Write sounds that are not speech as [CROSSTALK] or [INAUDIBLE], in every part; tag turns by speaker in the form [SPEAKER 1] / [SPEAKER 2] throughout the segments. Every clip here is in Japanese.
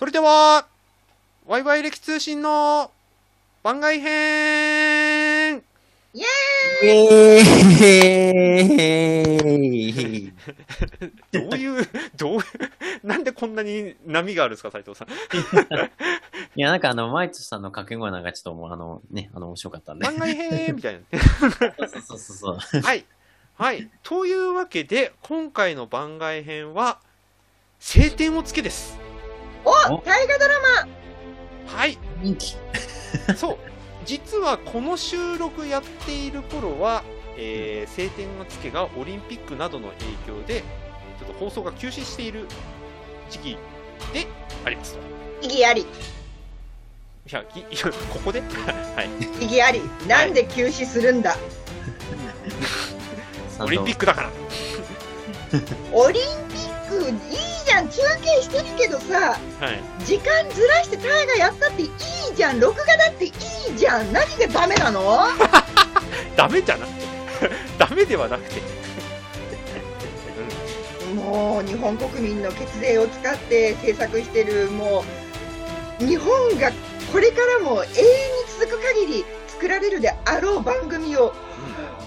[SPEAKER 1] それでは、ワイワイ歴通信の番外編
[SPEAKER 2] イ
[SPEAKER 3] イエーイ
[SPEAKER 1] どういう、どう、なんでこんなに波があるんですか、斉藤さん。[LAUGHS]
[SPEAKER 3] いや、なんかあの、マイツさんの掛け声なんかちょっともうあの、ね、あの、面白かったんで。
[SPEAKER 1] 番外編みたいな。
[SPEAKER 3] そうそうそうそう。
[SPEAKER 1] はい。はい。というわけで、今回の番外編は、晴天をつけです。
[SPEAKER 2] お大河ドラマ
[SPEAKER 1] はい。
[SPEAKER 3] 人気。[LAUGHS]
[SPEAKER 1] そう。実はこの収録やっている頃は、えー、晴天をつけがオリンピックなどの影響で、ちょっと放送が休止している時期でありますと。
[SPEAKER 2] 意義あり
[SPEAKER 1] いや、ぎいや [LAUGHS] ここで？[LAUGHS] はい。
[SPEAKER 2] 意義ありなんで休止するんだ、
[SPEAKER 1] オリンピックだから。
[SPEAKER 2] オリンピックいいじゃん中継してるけどさ
[SPEAKER 1] はい。
[SPEAKER 2] 時間ずらして大河やったっていいじゃん録画だっていいじゃん何がダメなの？[LAUGHS]
[SPEAKER 1] ダメじゃなくて。[LAUGHS] ダメではなくて。
[SPEAKER 2] もう日本国民の血税を使って制作してるもう日本がこれからも永遠に続く限り作られるであろう番組を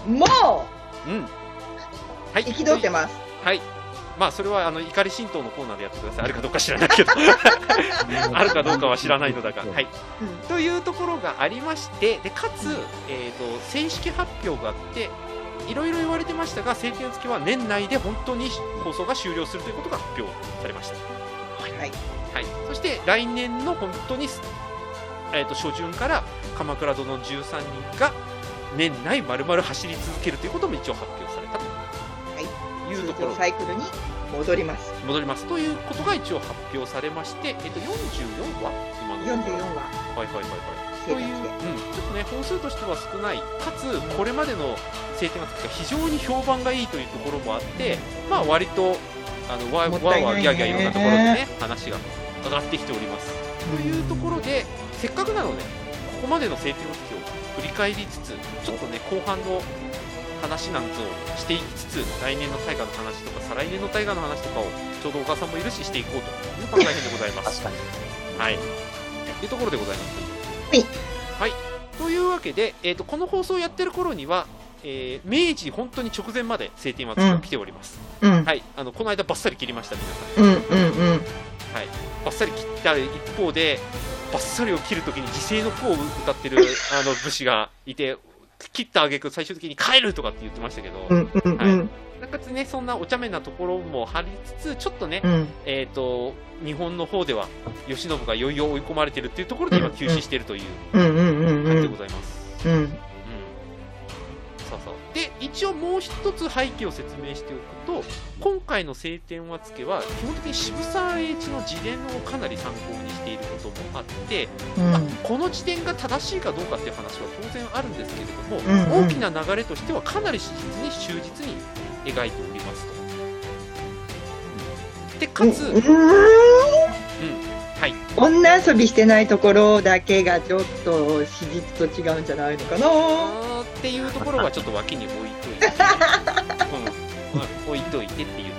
[SPEAKER 2] も
[SPEAKER 1] うん。うん。はい。
[SPEAKER 2] う憤ってます
[SPEAKER 1] はい。まあ、それは、あの、怒り神道のコーナーでやってください。あるかどうか知らないけど。[LAUGHS] あるかどうかは知らないのだが。はい。というところがありまして、で、かつ、えっ、と、正式発表があって、いろいろ言われてましたが、晴天付きは年内で本当に放送が終了するということが発表されました。
[SPEAKER 2] はい
[SPEAKER 1] はい。そして、来年の本当に、えっ、と、初旬から、鎌倉殿13人が、年内丸々走り続けるということも一応発表されたと
[SPEAKER 2] サイクルに戻ります。
[SPEAKER 1] 戻ります。ということが一応発表されまして、えっと、44話？今のところ。
[SPEAKER 2] 44話。
[SPEAKER 1] はいはいはいはい。という、
[SPEAKER 2] 生活で
[SPEAKER 1] うん、ちょっとね本数としては少ない。かつこれまでの晴天がつきが非常に評判がいいというところもあってまあ割とあのわ
[SPEAKER 2] も
[SPEAKER 1] わ
[SPEAKER 2] ったいないね。
[SPEAKER 1] わギャーギャーいろんなところでね話が上がってきております。というところでせっかくなのでここまでの晴天の月を振り返りつつちょっとね後半の話なんぞをしていきつつ来年の大河の話とか再来年の大河の話とかをちょうどお母さんもいるししていこうという考えでございます
[SPEAKER 3] 確かに。
[SPEAKER 1] はい。というところでございます。
[SPEAKER 2] はい。
[SPEAKER 1] はい。というわけで、えっ、と、この放送をやってる頃には、えー明治本当に直前まで晴天はが来ております。
[SPEAKER 2] うん
[SPEAKER 1] はい。あの、この間バッサリ切りました、皆さん。
[SPEAKER 2] うんうんうん
[SPEAKER 1] バッサリ切った一方で、バッサリを切るときに自制の句を歌ってる、あの、武士がいて、切った挙句最終的に帰るとかって言ってましたけど、
[SPEAKER 2] うんうんうん
[SPEAKER 1] なんかつね、そんなお茶目なところも張りつつ、ちょっとね、
[SPEAKER 2] うん
[SPEAKER 1] えっ、と、日本の方では、慶喜がいよいよ追い込まれてるっていうところで今休止してるという感じで
[SPEAKER 2] うん
[SPEAKER 1] ございます。
[SPEAKER 2] うん
[SPEAKER 1] うん。そうそう。で、一応もう一つ背景を説明しておくと、今回の晴天はつけは、基本的に渋沢栄一の自伝をかなり参考にしていることもあって、
[SPEAKER 2] うん
[SPEAKER 1] この時点が正しいかどうかっていう話は当然あるんですけれども、
[SPEAKER 2] うんうん
[SPEAKER 1] 大きな流れとしてはかなり史実に忠実に描いておりますと。で、かつ、
[SPEAKER 2] うん
[SPEAKER 1] はい。
[SPEAKER 2] 女遊びしてないところだけがちょっと史実と違うんじゃないのかな。
[SPEAKER 1] っていうところはちょっと脇に置いといて、[LAUGHS] うん。まあ置いといてっていう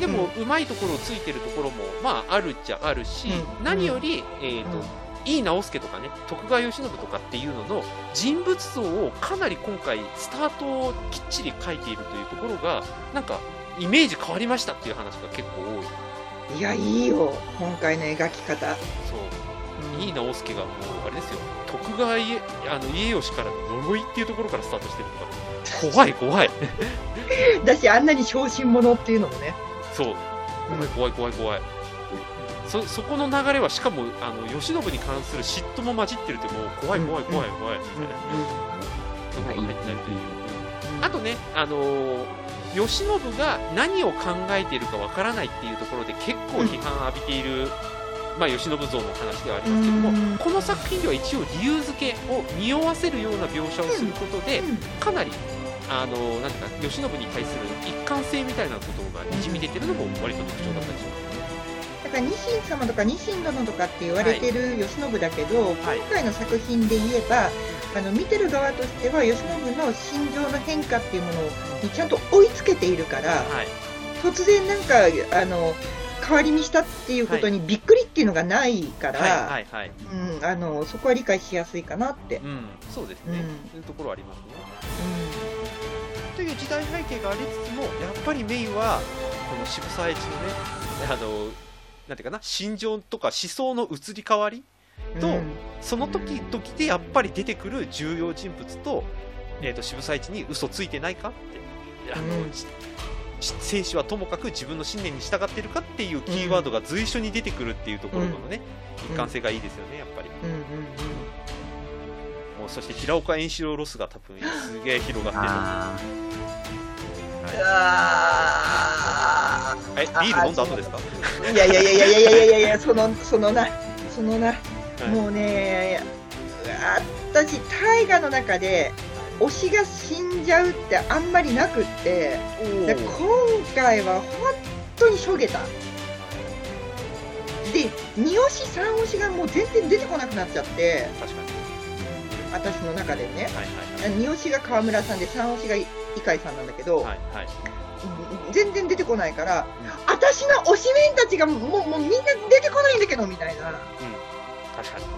[SPEAKER 1] でも、うまいところをついてるところも、まあ、あるっちゃあるし、
[SPEAKER 2] うん。
[SPEAKER 1] 何より、えーと井伊直弼とかね、徳川慶喜とかっていうのの人物像をかなり今回、スタートをきっちり書いているというところが、なんか、イメージ変わりましたっていう話が結構多い。
[SPEAKER 2] いやいいよ今回の描き方
[SPEAKER 1] そう。井伊直弼がもう、あれですよ、徳川家あの家吉からの呪いっていうところからスタートしてるとか、怖い怖い。[LAUGHS]
[SPEAKER 2] だしあんなに小心者っていうのもね
[SPEAKER 1] そう。怖い怖い怖い怖い。そそこの流れはしかもあの慶喜に関する嫉妬も混じってるってもう怖い怖い怖い怖いみたいなとこ入ってないという。あとね、あのー慶喜が何を考えているかわからないっていうところで結構批判を浴びている、まあ、慶喜像の話ではありますけども、
[SPEAKER 2] うん。
[SPEAKER 1] この作品では一応理由付けを匂わせるような描写をすることで、かなり、あのーなんていうか、慶喜に対する一貫性みたいなことがにじみ出てるのも割と特徴だったりします。
[SPEAKER 2] だからニシン様とかニシン殿とかって言われてる慶喜だけど、
[SPEAKER 1] はい。
[SPEAKER 2] 今回の作品で言えばあの見てる側としては慶喜の心情の変化っていうものにちゃんと追いつけているから
[SPEAKER 1] はい。
[SPEAKER 2] 突然なんかあの代わりにしたっていうことにびっくりっていうのがないから、うん、あのそこは理解しやすいかなって。
[SPEAKER 1] うんそうですね、
[SPEAKER 2] うん。
[SPEAKER 1] そういうところありますね。という時代背景がありつつもやっぱりメインはこの渋沢栄一のねあのなんていうかな心情とか思想の移り変わりと、
[SPEAKER 2] うん、
[SPEAKER 1] その時々でやっぱり出てくる重要人物と,、えーと、と渋沢一に嘘ついてないかってあの、
[SPEAKER 2] うん、
[SPEAKER 1] 生死はともかく自分の信念に従ってるかっていうキーワードが随所に出てくるっていうところのね、うん、一貫性がいいですよねやっぱり。もうそして平岡円四郎ロスが多分すげえ広がってる。
[SPEAKER 2] い、
[SPEAKER 1] えんだか？
[SPEAKER 2] いやいやいやいやいやいやいやそのそのなそのな。
[SPEAKER 1] い。
[SPEAKER 2] もうね私大河の中で推しが死んじゃうってあんまりなくってで今回は本当にしょげた。で二推し三推しがもう全然出てこなくなっちゃって私の中でね。
[SPEAKER 1] はいはい
[SPEAKER 2] 二推しが川村さんで三推しが猪飼さんなんだけど、
[SPEAKER 1] はいはい。はい
[SPEAKER 2] 全然出てこないから、私の推しメンたちがもうもうみんな出てこないんだけどみたいな、
[SPEAKER 1] うん確かに
[SPEAKER 2] う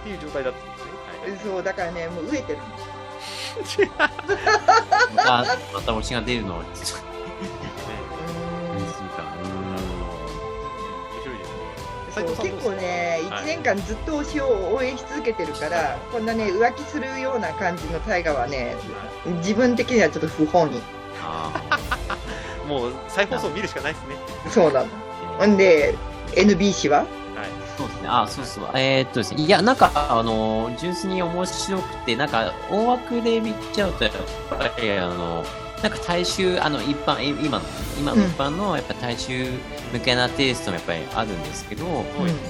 [SPEAKER 1] っていう状態だったんですね、
[SPEAKER 2] ん、そうだからねもう飢えてる
[SPEAKER 3] あ。また、また推しが出るのを、ちょっと、
[SPEAKER 2] うん
[SPEAKER 3] するか。
[SPEAKER 1] 面白いですね
[SPEAKER 2] そう結構ね、
[SPEAKER 1] はい
[SPEAKER 2] 1年間ずっと推しを応援し続けてるから、こんなね、浮気するような感じの大河はね、自分的にはちょっと不本意。
[SPEAKER 3] あ
[SPEAKER 1] もう再放送見るしかないですね
[SPEAKER 2] そうなの。
[SPEAKER 3] あ。
[SPEAKER 2] んで、NB 氏は
[SPEAKER 3] ね。あ、そうそう。えーっとですね。いや、なんか、あの、純粋に面白くて、なんか、大枠で見ちゃうと、やっぱり、あの、なんか大衆、あの、一般、い今の、今の一般の、やっぱ大衆向けなテイストもやっぱりあるんですけど、
[SPEAKER 1] はい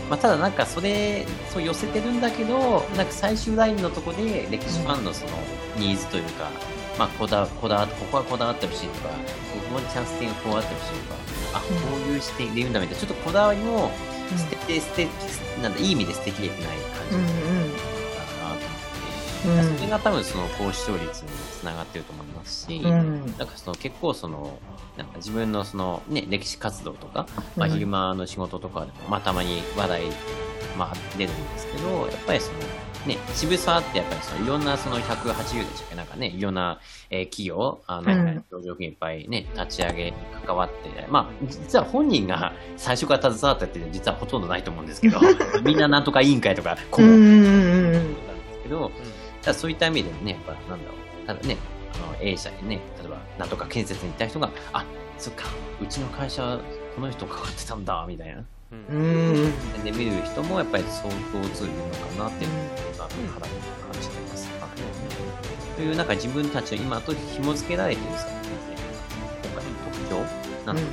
[SPEAKER 3] まあ、ただなんかそれ、そう寄せてるんだけど、なんか最終ラインのとこで歴史ファンのそのニーズというか、まあ、こだわ、こだわ、ここはこだわってほしいとか、ここにチャンス点がこうあってほしいとか、あ、こういう視点で言うんだみたいな、ちょっとこだわりも捨てて、捨て、なんだ、いい意味で捨てきれてない感じだなと思って、
[SPEAKER 2] うんうん。
[SPEAKER 3] それが多分その高視聴率につながってると思いますし、
[SPEAKER 2] うん。
[SPEAKER 3] なんかその結構その、なんか自分のそのね、歴史活動とか、まあ
[SPEAKER 2] うん。
[SPEAKER 3] 昼間の仕事とかでも、まあたまに話題、まあ出るんですけど、やっぱりその、ね、渋沢ってやっぱりそのいろんなその180でしたっけ？なんかね、いろんな、えー企業、あの、
[SPEAKER 2] うん。
[SPEAKER 3] 上場金いっぱいね、立ち上げに関わって、まあ、実は本人が最初から携わったって実はほとんどないと思うんですけど、[LAUGHS] みんななんとか委員会とか、こう、なんですけど、ただそういった意味でもね、やっぱなんだろう、ただね、あの A 社にね、例えばなんとか建設に行った人が、あそっか、うちの会社、この人関わってたんだ、みたいな。
[SPEAKER 1] うん。
[SPEAKER 2] うんうん
[SPEAKER 3] で見る人もやっぱり相当映るのかなっていうのが肌に感じています。はいというなんか自分たちの今と紐付けられている作品で、今回の特徴なんだろう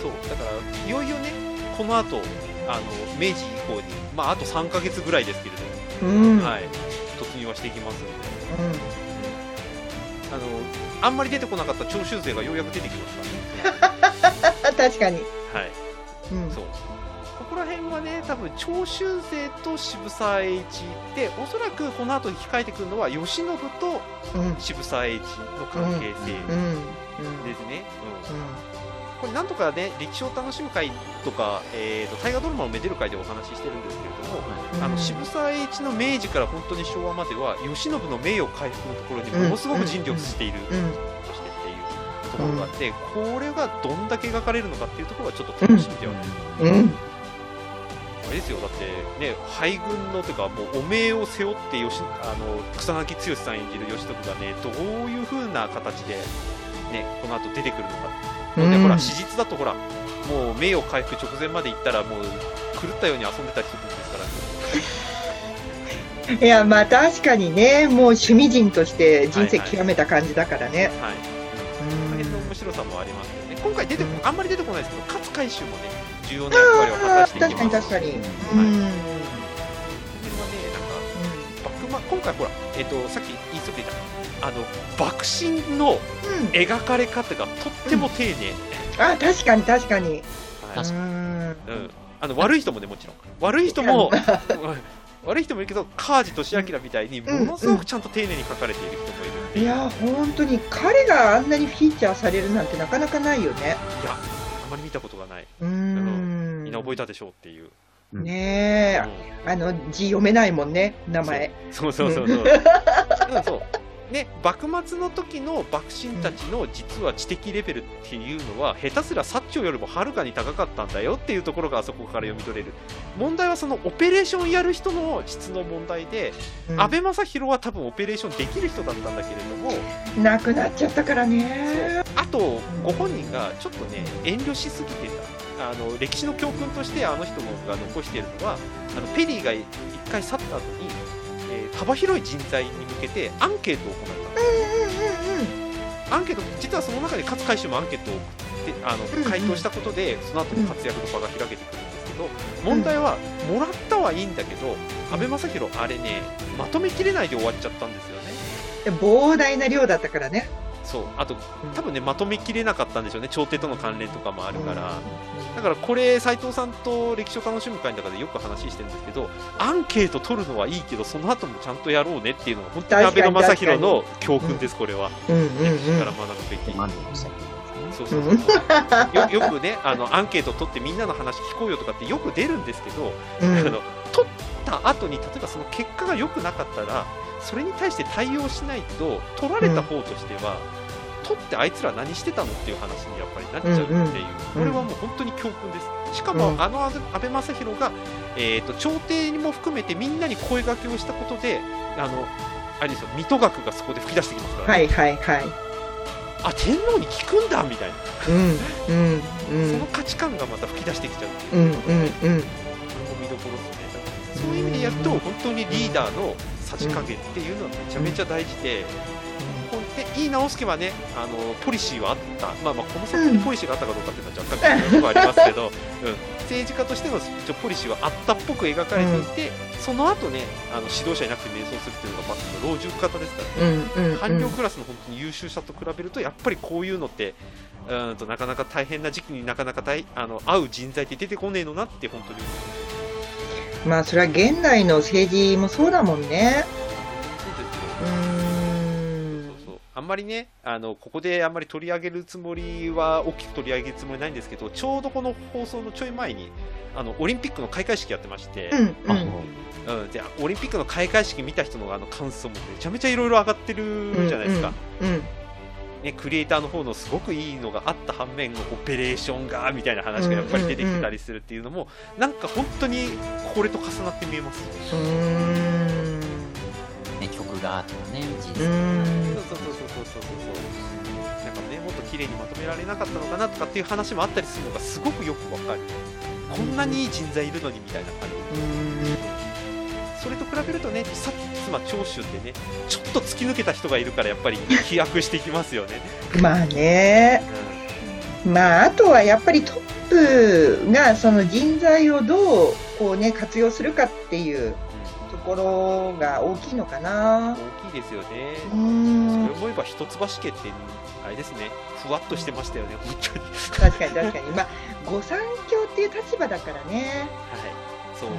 [SPEAKER 1] そう。だからいよいよねこの後あの明治以降にまああと3ヶ月ぐらいですけれども、
[SPEAKER 2] うん。
[SPEAKER 1] はい。突入はしていきますのであのあんまり出てこなかった長州勢がようやく出てきましたね。[LAUGHS]
[SPEAKER 2] 確かに。
[SPEAKER 1] はい。
[SPEAKER 2] うん。
[SPEAKER 1] そうここら辺はね多分長州勢と渋沢栄一でおそらくこの後に控えてくるのは慶喜と
[SPEAKER 2] うん
[SPEAKER 1] 渋沢栄一の関係性
[SPEAKER 2] うん。うん。
[SPEAKER 1] ですね、うんこれなんとかね歴史を楽しむ会とか、えー、と大河ドラマをめでる会でお話ししてるんですけれども、
[SPEAKER 2] うん
[SPEAKER 1] あの渋沢栄一の明治から本当に昭和までは慶喜の名誉回復のところにものすごく尽力している、
[SPEAKER 2] うん。
[SPEAKER 1] としてっていうところがあって、これがどんだけ描かれるのかっていうところはちょっと楽しみではない、
[SPEAKER 2] うん。
[SPEAKER 1] あれですよ。だってね敗軍のというかもうお名を背負ってよしあの草薙剛さん演じる義時がねどういう風な形でねこの後出てくるのか。もうね、
[SPEAKER 2] うん
[SPEAKER 1] ほら史実だとほらもう名誉回復直前まで行ったらもう狂ったように遊んでたりするんですから [LAUGHS]
[SPEAKER 2] いやまあ確かにねもう趣味人として人生極めた感じだからね。
[SPEAKER 1] はい、その辺の面白さもありますよね。今回出てこあんまり出てこないですけど勝海舟もね重要な役割を果たしていき
[SPEAKER 2] 確
[SPEAKER 1] ます。
[SPEAKER 2] かに確かに。
[SPEAKER 3] うん
[SPEAKER 2] うん。
[SPEAKER 1] この辺はねなんか幕末今回ほら、えっとさっき言いそびれたあの幕臣の
[SPEAKER 2] うん。
[SPEAKER 1] 描かれ方がとっても丁寧、
[SPEAKER 2] あ確かに確かに。
[SPEAKER 1] はい。
[SPEAKER 3] 確
[SPEAKER 2] うん。
[SPEAKER 1] うん、あの悪い人もねもちろん。悪い人も [LAUGHS] 悪い人もいるけど川地俊明みたいにものすごくちゃんと丁寧に書かれている人もいるんで、
[SPEAKER 2] いや本当に彼があんなにフィーチャーされるなんてなかなかないよね。
[SPEAKER 1] いやあまり見たことがない、
[SPEAKER 2] うーん。
[SPEAKER 1] みんな覚えたでしょうっていう、
[SPEAKER 2] ねえ、
[SPEAKER 1] うん。
[SPEAKER 2] あの字読めないもんね、名前。
[SPEAKER 1] そう。そうそうそう。う。ん、そう。ね、幕末の時の幕臣たちの実は知的レベルっていうのは、下手すら薩長よりもはるかに高かったんだよっていうところがあそこから読み取れる。問題はそのオペレーションやる人の質の問題で、
[SPEAKER 2] うん
[SPEAKER 1] 安倍正弘は多分オペレーションできる人だったんだけれども、
[SPEAKER 2] 亡くなっちゃったからね。
[SPEAKER 1] あと、ご本人がちょっとね、遠慮しすぎてた。あの歴史の教訓としてあの人のが残しているのはあのペリーが一回去った後に、えー幅広い人材に向けてアンケートを行った
[SPEAKER 2] うん
[SPEAKER 1] アンケート実はその中で勝海舟もアンケートを送ってあの回答したことでその後の活躍の場が開けてくるんですけど問題はもらったはいいんだけど安倍正弘あれねまとめきれないで終わっちゃったんですよね。
[SPEAKER 2] うん。膨大な量だったからね。
[SPEAKER 1] そう。あと多分ねまとめきれなかったんでしょうね。朝廷との関連とかもあるから。だからこれ斉藤さんと歴史を楽しむ会の中でよく話してるんですけどアンケート取るのはいいけどその後もちゃんとやろうねっていうのが本当に安倍の正弘の教訓ですこれは。歴史から学ぶべき、そうそう [LAUGHS] よくねあのアンケート取ってみんなの話聞こうよとかってよく出るんですけど、
[SPEAKER 2] うん。
[SPEAKER 1] あの取った後に例えばその結果が良くなかったらそれに対して対応しないと取られた方としては、取ってあいつら何してたのっていう話にやっぱりなっちゃうっていう、
[SPEAKER 2] うんうん
[SPEAKER 1] これはもう本当に教訓です。しかも、
[SPEAKER 2] うん。
[SPEAKER 1] あの安倍正弘が、えー、と朝廷にも含めてみんなに声掛けをしたことであのあれですよ水戸学がそこで吹き出してきますから、ね。
[SPEAKER 2] はいはいはい。
[SPEAKER 1] あ天皇に聞くんだみたいな、
[SPEAKER 2] うんうんうん。
[SPEAKER 1] その価値観がまた吹き出してきちゃうっていう。
[SPEAKER 2] うんうんうん。
[SPEAKER 1] これも見どころですね。そういう意味でやると本当にリーダーのさじ加減っていうのはめちゃめちゃ大事で、で井伊直輔はねあのポリシーはあった、まあ、まあこの作品にポリシーがあったかどうかっていうのは若干疑問はありますけど、[LAUGHS] うん、政治家としての一応ポリシーはあったっぽく描かれていて、その後ねあの指導者いなくて迷走するっていうのが、まあ、老中型ですからね、
[SPEAKER 2] うんうんうん。
[SPEAKER 1] 官僚クラスの本当に優秀さと比べるとやっぱりこういうのってうーんとなかなか大変な時期になかなか大あの合う人材って出てこねえのなって本当に思います
[SPEAKER 2] まあそれは現代の政治もそうだもんね。
[SPEAKER 1] そうですよ
[SPEAKER 2] うーん
[SPEAKER 1] そう。そうあんまりねあのここであんまり取り上げるつもりは大きく取り上げるつもりないんですけどちょうどこの放送のちょい前にあのオリンピックの開会式やってまして、
[SPEAKER 2] うんう
[SPEAKER 3] あ、
[SPEAKER 2] ん。
[SPEAKER 1] うん、でオリンピックの開会式見た人のあの感想もめちゃめちゃいろいろ上がってるじゃないですか、
[SPEAKER 2] うん。
[SPEAKER 1] ね、クリエイターの方のすごくいいのがあった反面オペレーションがみたいな話がやっぱり出てきてたりするっていうのも、なんか本当にこれと重なって見えます。よ
[SPEAKER 2] うーん。
[SPEAKER 3] ね、曲がとかね、人
[SPEAKER 2] う
[SPEAKER 3] 生。
[SPEAKER 1] そうそうそうそうそうそう。なんかねもっと綺麗にまとめられなかったのかなとかっていう話もあったりするのがすごくよくわかる。こんなにいい人材いるのにみたいな感じそれと比べるとねさ妻長州ってねちょっと突き抜けた人がいるからやっぱり飛躍してきますよね、
[SPEAKER 2] まあね。まああとはやっぱりトップがその人材をどうこうね活用するかっていうところが大きいのかな。
[SPEAKER 1] 大きいですよね、
[SPEAKER 2] うー
[SPEAKER 1] そ
[SPEAKER 2] ん
[SPEAKER 1] れ。思えば一橋家ってあれですねふわっとしてましたよね本当に
[SPEAKER 2] 確かに確かに。まあ御三教っていう立場だからね。[LAUGHS]
[SPEAKER 1] はいそう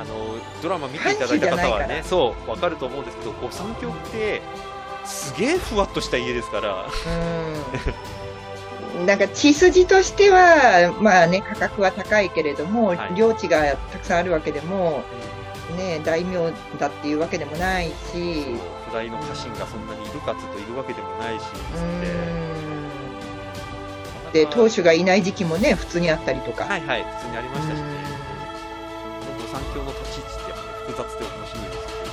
[SPEAKER 1] あのドラマ見ていただいた方はねそうわかると思うんですけど御三教ってすげえふわっとした家ですから。
[SPEAKER 2] うん。なんか血筋としては、まあね、価格は高いけれども、
[SPEAKER 1] はい。
[SPEAKER 2] 領地がたくさんあるわけでも、ね、大名だっていうわけでもないし、
[SPEAKER 1] 不大の家臣がそんなにいるかつといるわけでもないし
[SPEAKER 2] で、当主がいない時期もね、普通にあったりとか。
[SPEAKER 1] はいはい普通にありましたし。ね御三教の立ち位置ってやっぱり複雑で面白いですけど、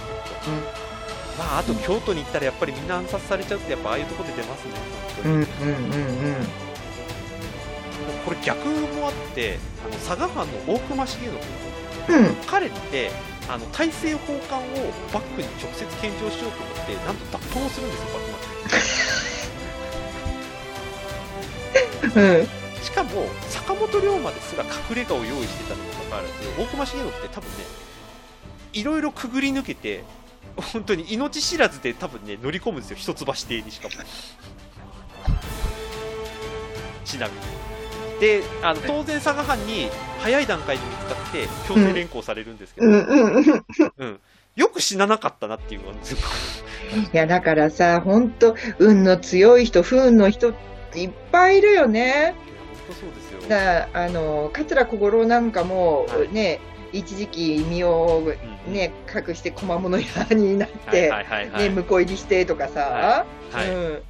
[SPEAKER 1] まああと京都に行ったらやっぱりみんな暗殺されちゃうってやっぱああいうとこで出ますね。本当に、
[SPEAKER 2] うんうんうんうん。
[SPEAKER 1] これ逆もあってあの佐賀藩の大隈重信。
[SPEAKER 2] うん。うん
[SPEAKER 1] 彼ってあの大政奉還をバックに直接献上しようと思ってなんと脱藩をするんですよ幕末 [LAUGHS]
[SPEAKER 2] うん
[SPEAKER 1] しかも坂本龍馬ですら隠れ家を用意してたにもかかわらず大隈重信って多分ねいろいろくぐり抜けて本当に命知らずで多分ね乗り込むんですよ。一橋邸にしかも。[LAUGHS] ちなみに。であの当然佐賀藩に早い段階で見つかって強制連行されるんですけど、
[SPEAKER 2] うん。うん
[SPEAKER 1] よく死ななかったなっていう感じです
[SPEAKER 2] いや、だからさ、本当運の強い人、不運の人、いっぱいいるよね。
[SPEAKER 1] 本当そうですよ。
[SPEAKER 2] だあの、桂小五郎なんかも
[SPEAKER 1] はい
[SPEAKER 2] ね、一時期身を
[SPEAKER 1] うん
[SPEAKER 2] ね、隠して小物屋になっ
[SPEAKER 1] はい
[SPEAKER 2] て、
[SPEAKER 1] はいはいはい。
[SPEAKER 2] ね、婿入りしてとかさ、
[SPEAKER 1] はい
[SPEAKER 2] うん。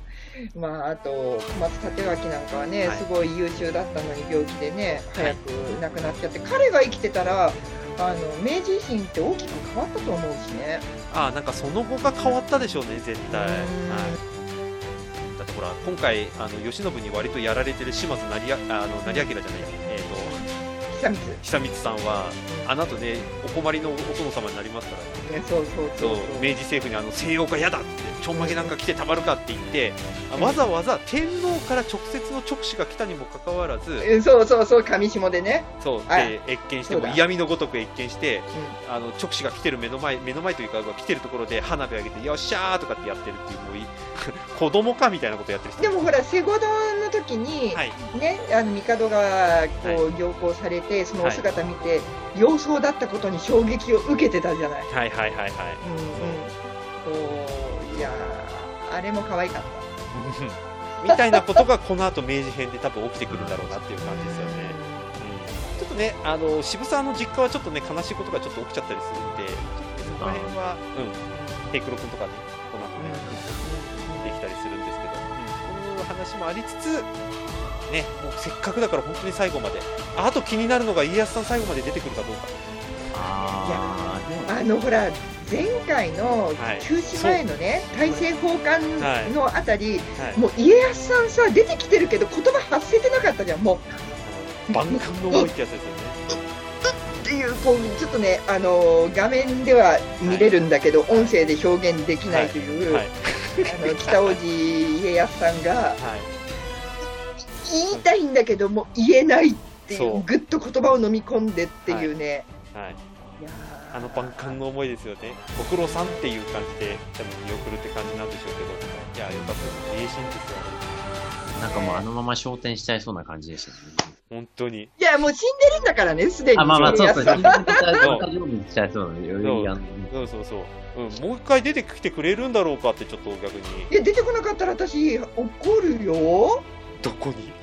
[SPEAKER 2] まあ、あと、小松立脇なんかはね、
[SPEAKER 1] はい
[SPEAKER 2] すごい優秀だったのに病気でね、
[SPEAKER 1] はい
[SPEAKER 2] 早く亡くなっちゃって、彼が生きてたら、あの、明治維新って大きく変わったと思うしね。
[SPEAKER 1] ああ、なんかその後が変わったでしょうね、絶対。はい。ら、今回、あの、慶喜に割とやられてる島津成明、じゃない、えー、
[SPEAKER 2] 久光。
[SPEAKER 1] 久光さんは、あの後ね、お困りのお殿様になりますからね。
[SPEAKER 2] ね、そうそう
[SPEAKER 1] そ
[SPEAKER 2] そう。
[SPEAKER 1] 明治政府にあの西洋が嫌だってちょんまげなんか来てたまるかって言ってあわざわざ天皇から直接の直使が来たにもかかわらず
[SPEAKER 2] えそうそうそう、上下でね。
[SPEAKER 1] そう
[SPEAKER 2] あ
[SPEAKER 1] で越見しても嫌味のごとく越見してあの直使が来てる目の前目の前というか来てるところで花火上げてよっしゃーとかってやってるっていうもうい [LAUGHS] 子供かみたいなことやってる人
[SPEAKER 2] でもほら、セゴド時に、
[SPEAKER 1] はい。
[SPEAKER 2] ね、あの帝がこ
[SPEAKER 1] は
[SPEAKER 2] う行幸されて、そのお姿見て、様相だったことに衝撃を受けてたじゃない。
[SPEAKER 1] はいはいはいはい。
[SPEAKER 2] うんうん。そういやーあれも可愛かった。
[SPEAKER 1] みたいなことがこの後明治編で多分起きてくるんだろうなっていう感じですよね、うん、ちょっとねあの渋沢の実家はちょっとね悲しいことがちょっと起きちゃったりするんでちょっとねそこら辺はうん。平九郎君とかねこの後ねできたりするんですけど、うん、こういう話もありつつねもうせっかくだから本当に最後まで。ああと気になるのが家康さん最後まで出てくるかどうか。
[SPEAKER 3] あ
[SPEAKER 2] あのほら前回の
[SPEAKER 1] はい。
[SPEAKER 2] 休止前のね、大政奉還のあたり、
[SPEAKER 1] はい。
[SPEAKER 2] もう家康さんさ出てきてるけど言葉発せてなかったじゃんもう。
[SPEAKER 1] 万感の思いってやつですよね。
[SPEAKER 2] っていうこうちょっとねあの画面では見れるんだけど、音声で表現できないという、
[SPEAKER 1] はい。
[SPEAKER 2] あの北大路家康さんが
[SPEAKER 1] はい
[SPEAKER 2] 言いたいんだけども言えないってい
[SPEAKER 1] そう
[SPEAKER 2] うぐっと言葉を飲み込んでっていうね、
[SPEAKER 1] はい
[SPEAKER 2] いやー
[SPEAKER 1] あの万感の思いですよね。ご苦労さんっていう感じで多分見送るって感じなんでしょうけど、いや、よかったです。名シーンですよね。
[SPEAKER 3] なんかもうあのまま昇天しちゃいそうな感じでしたね。
[SPEAKER 1] 本当に。
[SPEAKER 2] いやもう死んでるんだからねすでに。
[SPEAKER 3] あ、まあまあ、そうそう。そう [LAUGHS]
[SPEAKER 1] そうそうそう。う。ん、もう一回出てきてくれるんだろうかってちょっと逆に。
[SPEAKER 2] いや出てこなかったら私怒るよ。
[SPEAKER 1] どこに？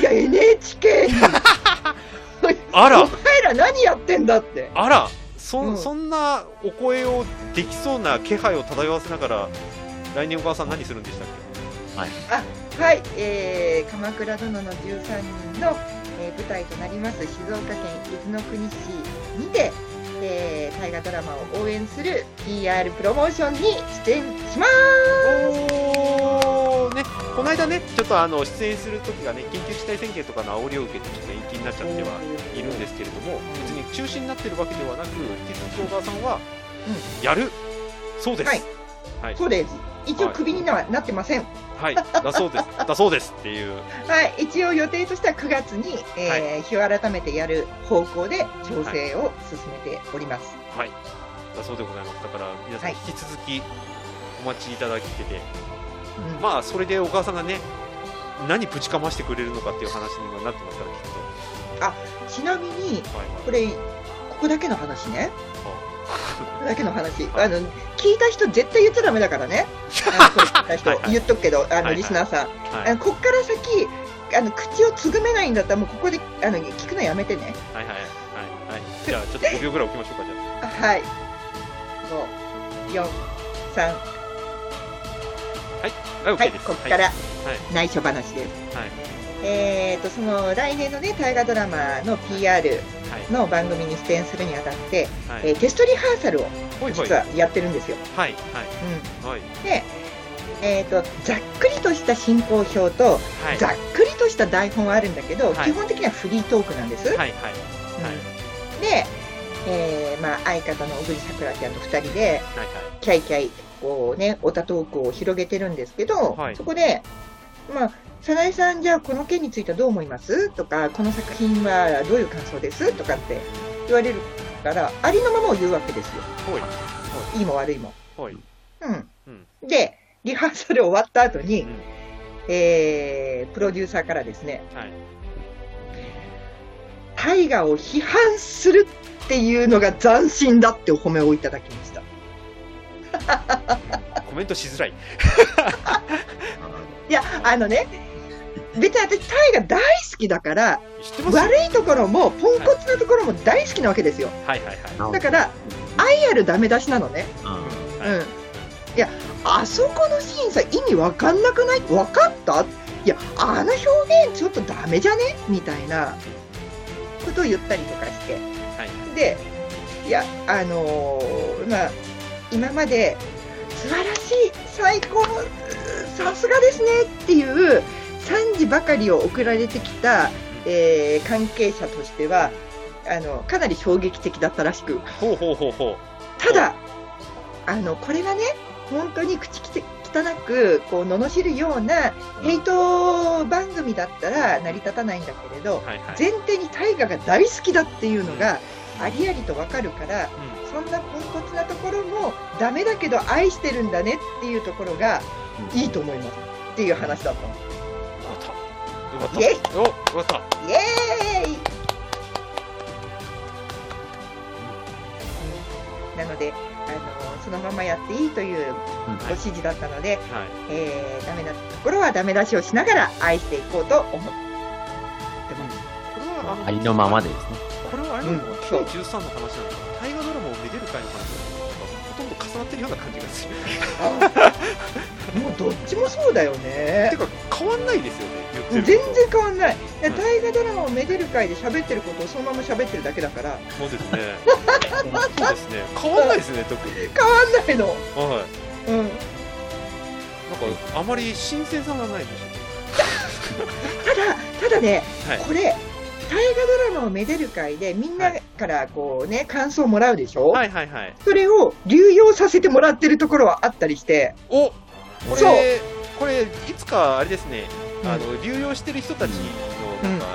[SPEAKER 2] いや NHK に。[LAUGHS]
[SPEAKER 1] あら。
[SPEAKER 2] お前ら何やってんだって。
[SPEAKER 1] あら。そ,、
[SPEAKER 2] うん。
[SPEAKER 1] そんなお声をできそうな気配を漂わせながら、来年お母さん何するんでしたっ
[SPEAKER 2] はい、えー、鎌倉殿の13人の、えー舞台となります静岡県伊豆の国市にて、えー大河ドラマを応援する PR プロモーションに出演しま
[SPEAKER 1] けおーね、この間ね、ちょっとあの出演するときがね、緊急事態宣言とかの煽りを受けて、ちょっと延期になっちゃってはいるんですけれども、別に中止になってるわけではなく、引き続き小川さんは、やる、そうです、
[SPEAKER 2] はい。
[SPEAKER 1] はい。
[SPEAKER 2] す。そうです。一応クビにはなってません。
[SPEAKER 1] はい、だそうです、[LAUGHS] だそうですっていう、
[SPEAKER 2] はい、一応予定としては9月に、えー日を改めてやる方向で調整を進めております。
[SPEAKER 1] はい、だそうでございます。だから皆さん
[SPEAKER 2] はい。
[SPEAKER 1] 引き続きお待ちいただきてて、
[SPEAKER 2] うん。
[SPEAKER 1] まあそれでお母さんがね、何ぶちかましてくれるのかっていう話にはなってますから、きっ
[SPEAKER 2] ちなみに、
[SPEAKER 1] と。はいはい。
[SPEAKER 2] これ、ここだけの話ね。ここだけの話。あの、聞いた人絶対言っちゃダメだからね。あの [LAUGHS] これ聞いた人
[SPEAKER 1] はいはい
[SPEAKER 2] 言っとくけど、あの、
[SPEAKER 1] はいはい
[SPEAKER 2] リスナーさん。
[SPEAKER 1] はい
[SPEAKER 2] あのこっから先、あの、口をつぐめないんだったら、もうここで、あの、聞くのやめてね。
[SPEAKER 1] はいはいはいはい。じゃあちょっと5秒ぐらい置きましょうかじゃ
[SPEAKER 2] あはい。5、4、3、
[SPEAKER 1] あ。はい、
[SPEAKER 2] はい、
[SPEAKER 1] OK です。
[SPEAKER 2] ここから
[SPEAKER 1] はい
[SPEAKER 2] 内緒話です。
[SPEAKER 1] はい
[SPEAKER 2] えーと、その来年のね、大河ドラマの PR
[SPEAKER 1] はい。
[SPEAKER 2] の番組に出演するにあたって、
[SPEAKER 1] はい。
[SPEAKER 2] えーテストリハーサルを実はやってるんですよ。
[SPEAKER 1] はい
[SPEAKER 2] うん。
[SPEAKER 1] はい。はい
[SPEAKER 2] で、えーと、ざっくりとした進行表と、
[SPEAKER 1] はい。
[SPEAKER 2] ざっくりとした台本はあるんだけど、
[SPEAKER 1] はい。
[SPEAKER 2] 基本的にはフリートークなんです。
[SPEAKER 1] はいはい。
[SPEAKER 2] うん。で、えーまあ、相方の小栗さくらちゃんと2人で、
[SPEAKER 1] はいはい。
[SPEAKER 2] キャイキャイ、こうね、オタトークを広げてるんですけど、
[SPEAKER 1] はい。
[SPEAKER 2] そこで、まあ、早苗さん、じゃあこの件についてはどう思います？とか、この作品はどういう感想です？とかって言われるから、ありのままを言うわけですよ。
[SPEAKER 1] ほい
[SPEAKER 2] いいも悪いも。うん。
[SPEAKER 1] うん
[SPEAKER 2] で、リハーサル終わった後に、
[SPEAKER 1] うん
[SPEAKER 2] えー、プロデューサーからですね、
[SPEAKER 1] はい
[SPEAKER 2] 大河を批判するっていうのが斬新だってお褒めをいただきました。
[SPEAKER 1] コメントしづらい。[LAUGHS]
[SPEAKER 2] いや、あのね、別に私、大河大好きだから、悪いところも、ポンコツなところも大好きなわけですよ。
[SPEAKER 1] はいはいはい。
[SPEAKER 2] だから、愛あるダメ出しなのね。
[SPEAKER 3] うん
[SPEAKER 2] うん。いや、あそこのシーンさ、意味わかんなくない？わかった？いや、あの表現ちょっとダメじゃね？みたいなことを言ったりとかして。
[SPEAKER 1] はい
[SPEAKER 2] で、いや、あのーまあ、今まで、素晴らしい、最高、さすがですねっていう賛辞ばかりを送られてきた、えー関係者としては、あの、かなり衝撃的だったらしく、
[SPEAKER 1] ほうほうほうほう。
[SPEAKER 2] ただ、あの、これがね、本当に口汚く、こう、罵るようなヘイト番組だったら成り立たないんだけれど、
[SPEAKER 1] はいはい。
[SPEAKER 2] 前提に大河が大好きだっていうのがありありとわかるから、
[SPEAKER 1] う
[SPEAKER 2] そんなポンコツなところもダメだけど愛してるんだねっていうところがいいと思いますっていう話だったの。
[SPEAKER 1] った。
[SPEAKER 2] イエイ
[SPEAKER 1] およかった。
[SPEAKER 2] イエーイなので、あのそのままやっていいというご指示だったので、
[SPEAKER 1] はい。
[SPEAKER 2] えーダメなところはダメ出しをしながら愛していこうと思ってます。
[SPEAKER 1] これはあ
[SPEAKER 3] りのままでですね。
[SPEAKER 1] これはあれなの？かな、
[SPEAKER 2] うんそう
[SPEAKER 1] K13 の話なのかな大河ドラマをめでる会の話なのかほとんど重なってるような感じがする。[LAUGHS]
[SPEAKER 2] もうどっちもそうだよね
[SPEAKER 1] て。か変わんないですよね、言
[SPEAKER 2] 全然変わんない。で
[SPEAKER 1] うん
[SPEAKER 2] 大河ドラマをめでる会で喋ってることをそのまま喋ってるだけだから、
[SPEAKER 1] そうですね。[LAUGHS] そうですね。変わんないですね、特に。
[SPEAKER 2] 変わんないの。
[SPEAKER 1] はい。
[SPEAKER 2] うん。
[SPEAKER 1] なんか、あまり新鮮さがないでし
[SPEAKER 2] ただ、ただね、
[SPEAKER 1] はい
[SPEAKER 2] これ、大河ドラマをめでる会でみんなからこうね、感想をもらうでしょ、
[SPEAKER 1] ょ。はいはいはい。
[SPEAKER 2] それを流用させてもらってるところはあったりして、
[SPEAKER 1] おこ
[SPEAKER 2] そう
[SPEAKER 1] れ、これ、いつかあれですね、
[SPEAKER 2] うん
[SPEAKER 1] あの、流用してる人たちの、なんか、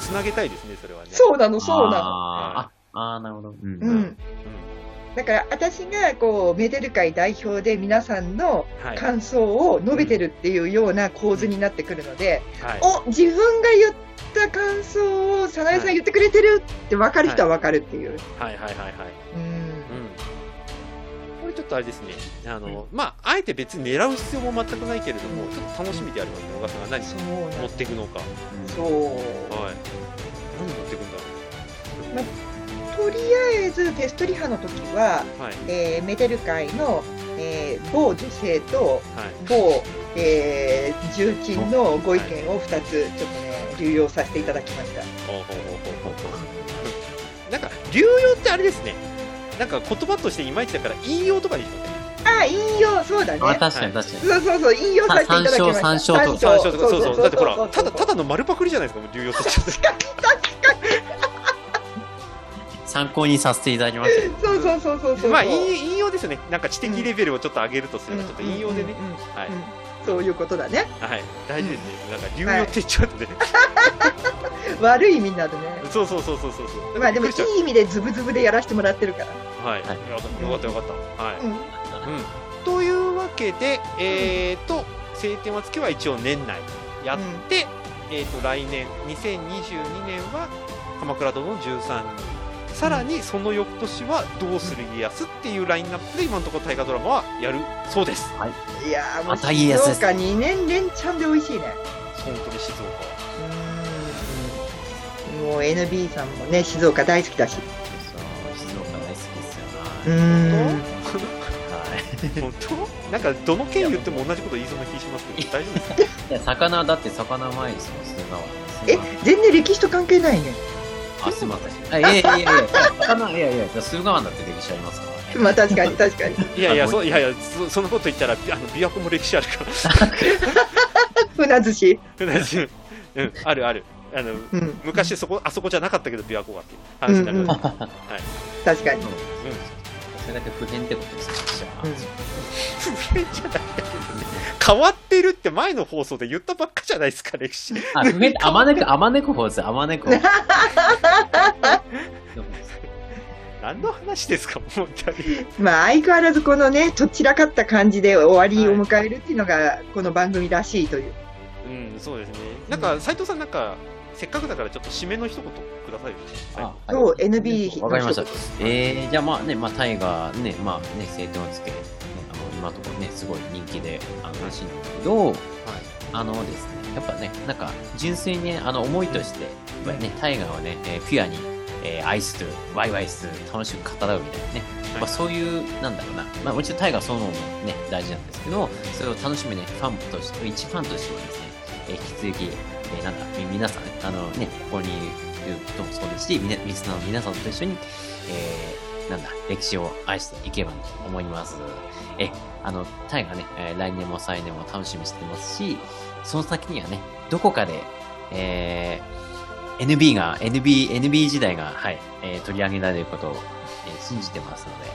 [SPEAKER 1] つなげたいですね、それはね。
[SPEAKER 2] そうなの、そうなの。
[SPEAKER 3] あーあ、なるほど。うん
[SPEAKER 2] う。ん。だから、私がこう、めでる会代表で皆さんの
[SPEAKER 1] はい。
[SPEAKER 2] 感想を述べてるっていうような構図になってくるので、
[SPEAKER 1] はい。
[SPEAKER 2] お自分が言った感想を早苗さん言ってくれてるって分かる人は分かるっていう。
[SPEAKER 1] はいはいはいはい。
[SPEAKER 2] うん
[SPEAKER 1] うん。ちょっとあれですね、あの、まあ、あえて別に狙う必要も全くないけれども、ちょっと楽しみでありますね、小川さんが何持っていくのか。
[SPEAKER 2] そう。
[SPEAKER 1] はい。何持っていくんだろ
[SPEAKER 2] とりあえずテストリハの時は、
[SPEAKER 1] う。はい。
[SPEAKER 2] えーメデル会の、えー某女性と
[SPEAKER 1] はい。
[SPEAKER 2] 某、えー重鎮のご意見を2つちょっとね流用させていただきました。
[SPEAKER 1] ほうほうほうほうほうなんか、流用ってあれですね。なんか言葉としていまいちだから、引用とかにしません
[SPEAKER 2] ああ引用そうだね。
[SPEAKER 3] あ、確かに確かに。
[SPEAKER 2] そうそうそう引用させていただきました。
[SPEAKER 3] 参照参照と
[SPEAKER 1] か、そうそう。だってほら、ただ、ただの丸パクリじゃないですか、もう流用として。
[SPEAKER 3] 参考にさせていただきましたよ。
[SPEAKER 2] そうそうそうそうそう。
[SPEAKER 1] まあ、引引用ですよね。なんか知的レベルをちょっと上げるとすれば、ちょっと引用でね。はい
[SPEAKER 2] うんそういうことだね。
[SPEAKER 1] はい。大事ですね。なんか、流用って言っちゃうとね。[LAUGHS]
[SPEAKER 2] 悪い意味などね。
[SPEAKER 1] そうそうそうそうそうそう。
[SPEAKER 2] まあでもいい意味でズブズブでやらせてもらってるから。
[SPEAKER 1] はい。
[SPEAKER 3] はい
[SPEAKER 1] よかったよかったよかった。はい。
[SPEAKER 2] うん
[SPEAKER 1] うん。というわけで、えーと、晴天は月は一応年内やって、えーと、来年、2022年は鎌倉殿の13人。さらにその翌年は「どうする家康」っていうラインナップで今のところ大河ドラマはやるそうです
[SPEAKER 2] いやーもう
[SPEAKER 3] またいいやつです
[SPEAKER 2] 静岡2年連チャンで美味しいね。
[SPEAKER 1] 本当に静岡は
[SPEAKER 2] うんもう NB さんもね静岡大好きだし。
[SPEAKER 3] そう静岡大好きですよ
[SPEAKER 2] う
[SPEAKER 3] な。
[SPEAKER 2] ん。
[SPEAKER 3] はい。
[SPEAKER 1] 本当？なんかどの県言っても同じこと言いそうな気しますけど大丈夫ですか？
[SPEAKER 3] 魚だって魚前ですもん、駿河湾。
[SPEAKER 2] え全然歴史と関係ないね。
[SPEAKER 3] あ、すみません。あいやいやいやいや、魚、いやいや、駿河湾だって歴史ありますから。
[SPEAKER 2] まあ確かに確かに。
[SPEAKER 1] いやいや
[SPEAKER 3] あ
[SPEAKER 1] そいやいやそそんなこと言ったらあの琵琶湖も歴史あるから
[SPEAKER 2] 船寿司。
[SPEAKER 1] 同じうんあるあるあの
[SPEAKER 2] うん。
[SPEAKER 1] 昔そこあそこじゃなかったけど琵琶湖がっていう話になります、
[SPEAKER 2] 確かに。
[SPEAKER 3] そうそれだけ普遍ってことですよ、じゃあ。
[SPEAKER 2] うん [LAUGHS]
[SPEAKER 1] 不変じゃない変わってるって前の放送で言ったばっかじゃないですか歴史。
[SPEAKER 3] あ、普遍って、あまねく、あまねく方ですよ、あまねく方。[LAUGHS]
[SPEAKER 1] 何の話ですか本当に。
[SPEAKER 2] まあ相変わらずこのねどちらかった感じで終わりを迎えるっていうのがこの番組らしいという。
[SPEAKER 1] うんそうですね。なんか斉藤さんなんかせっかくだからちょっと締めの一言くださいよ。
[SPEAKER 3] あ
[SPEAKER 2] そう NB
[SPEAKER 3] わかりました。えー、じゃあまあね、まあ、タイがね、まあね、晴天をつけ、今のところね、すごい人気で、あしいんだけど、あのですね、やっぱね、なんか、純粋にね、あの、思いとして、やっぱりね、タイガーをね、えーピュアに、えー愛する、ワイワイする、楽しく語らうみたいなね、
[SPEAKER 1] はい。
[SPEAKER 3] まあ、そういう、なんだろうな、まあ、もちろんタイガーそのものもね、大事なんですけど、それを楽しむね、ファンとして、一ファンとしてはですね、えー引き続き、えーなんだ、み皆さんね、あのね、ここにいる人もそうですし、みなリスナーの皆さんと一緒に、えーなんだ、歴史を愛していけばと思います。え、あの、タイがね、えー来年も再来年も楽しみにしてますし、その先にはね、どこかで、えー NB が、NB、NB 時代が、はい、えー取り上げられることを、えー信じてますので、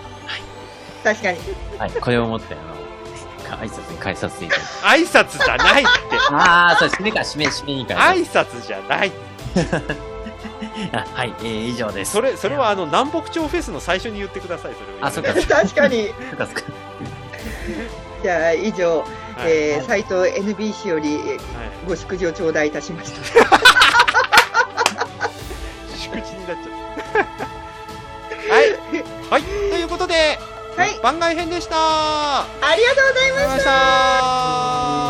[SPEAKER 2] 確かに。
[SPEAKER 3] はい、これをもって、あの、挨拶に返させていただきます。
[SPEAKER 1] 挨拶じゃないって
[SPEAKER 3] あー、そう、締めか、締め、締めに返させ
[SPEAKER 1] 挨拶じゃない [LAUGHS]
[SPEAKER 3] あはい、えー、以上です。
[SPEAKER 1] それそれはあの南北朝フェスの最初に言ってくださいそれを。
[SPEAKER 3] あ、そっか、[LAUGHS]
[SPEAKER 2] 確かに。[LAUGHS]
[SPEAKER 3] そっか、そっか。[LAUGHS]
[SPEAKER 2] じゃあ、以上、
[SPEAKER 1] はい。
[SPEAKER 2] えー、斉藤 NBC よりご祝辞を頂戴いたしました。
[SPEAKER 1] 祝辞になっちゃった。はい。はい。ということで、
[SPEAKER 2] はい。
[SPEAKER 1] 番外編でした。あ
[SPEAKER 2] ありがとうございま
[SPEAKER 1] りがとうございました